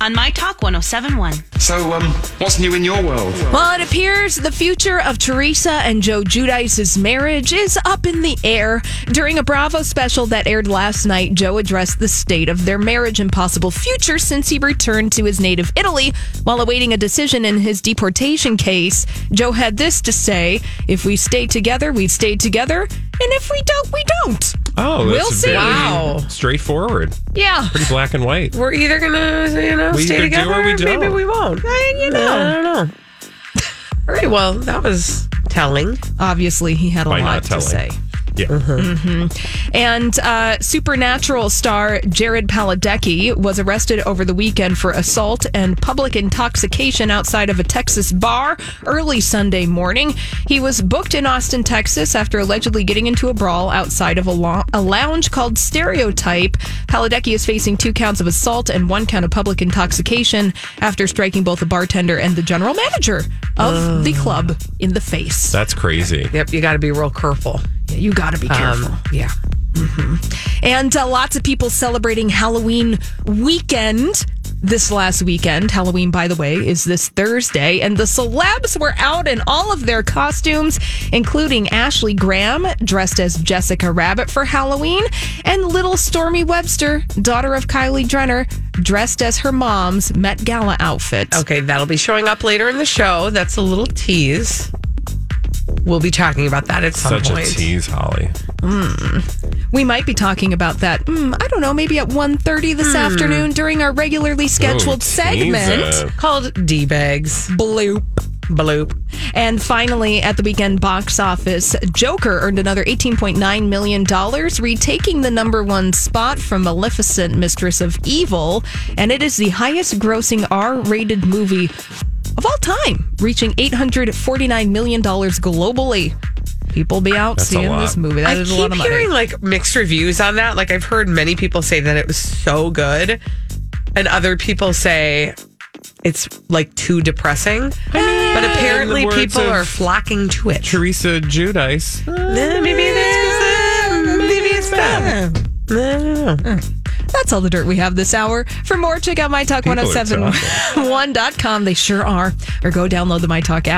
on My Talk 1071. So, um, what's new in your world? Well, it appears the future of Teresa and Joe Giudice's marriage is up in the air. During a Bravo special that aired last night, Joe addressed the state of their marriage and possible future since he returned to his native Italy while awaiting a decision in his deportation case. Joe had this to say If we stay together, we stay together. And if we don't, we don't. Oh, We'll that's see. very Wow. straightforward. Yeah. Pretty black and white. We're either gonna, you know, We stay either do together, or we maybe don't. we won't. I, you know, I don't know. All right, well, that was telling. Obviously, he had a By lot not to say. Yeah. And uh, Supernatural star Jared Padalecki was arrested over the weekend for assault and public intoxication outside of a Texas bar early Sunday morning. He was booked in Austin, Texas after allegedly getting into a brawl outside of a, lo- a lounge called Stereotype. Padalecki is facing two counts of assault and one count of public intoxication after striking both the bartender and the general manager of the club in the face. That's crazy. Yep, you got to be real careful. You got to be careful. Um, yeah. And uh, lots of people celebrating Halloween weekend this last weekend. Halloween, by the way, is this Thursday. And the celebs were out in all of their costumes, including Ashley Graham, dressed as Jessica Rabbit for Halloween, and little Stormi Webster, daughter of Kylie Jenner, dressed as her mom's Met Gala outfit. Okay, that'll be showing up later in the show. That's a little tease. We'll be talking about that at some Such point. a tease, Holly. We might be talking about that, mm, I don't know, maybe at 1.30 this afternoon during our regularly scheduled Ooh, segment. Called D bags. Bloop. Bloop. And finally, at the weekend box office, Joker earned another $18.9 million, retaking the number one spot from Maleficent, Mistress of Evil. And it is the highest grossing R rated movie of all time, reaching $849 million globally. People be out That's seeing this movie. That I is keep a lot of money. hearing like mixed reviews on that. Like I've heard many people say that it was so good, and other people say it's like too depressing. but apparently, in the words people are flocking to it. Teresa Giudice. Eh, Maybe it is. uh, Maybe it's them. I don't know. That's all the dirt we have this hour. For more, check out People are mytalk1071.com. They sure are. Or go download the MyTalk app.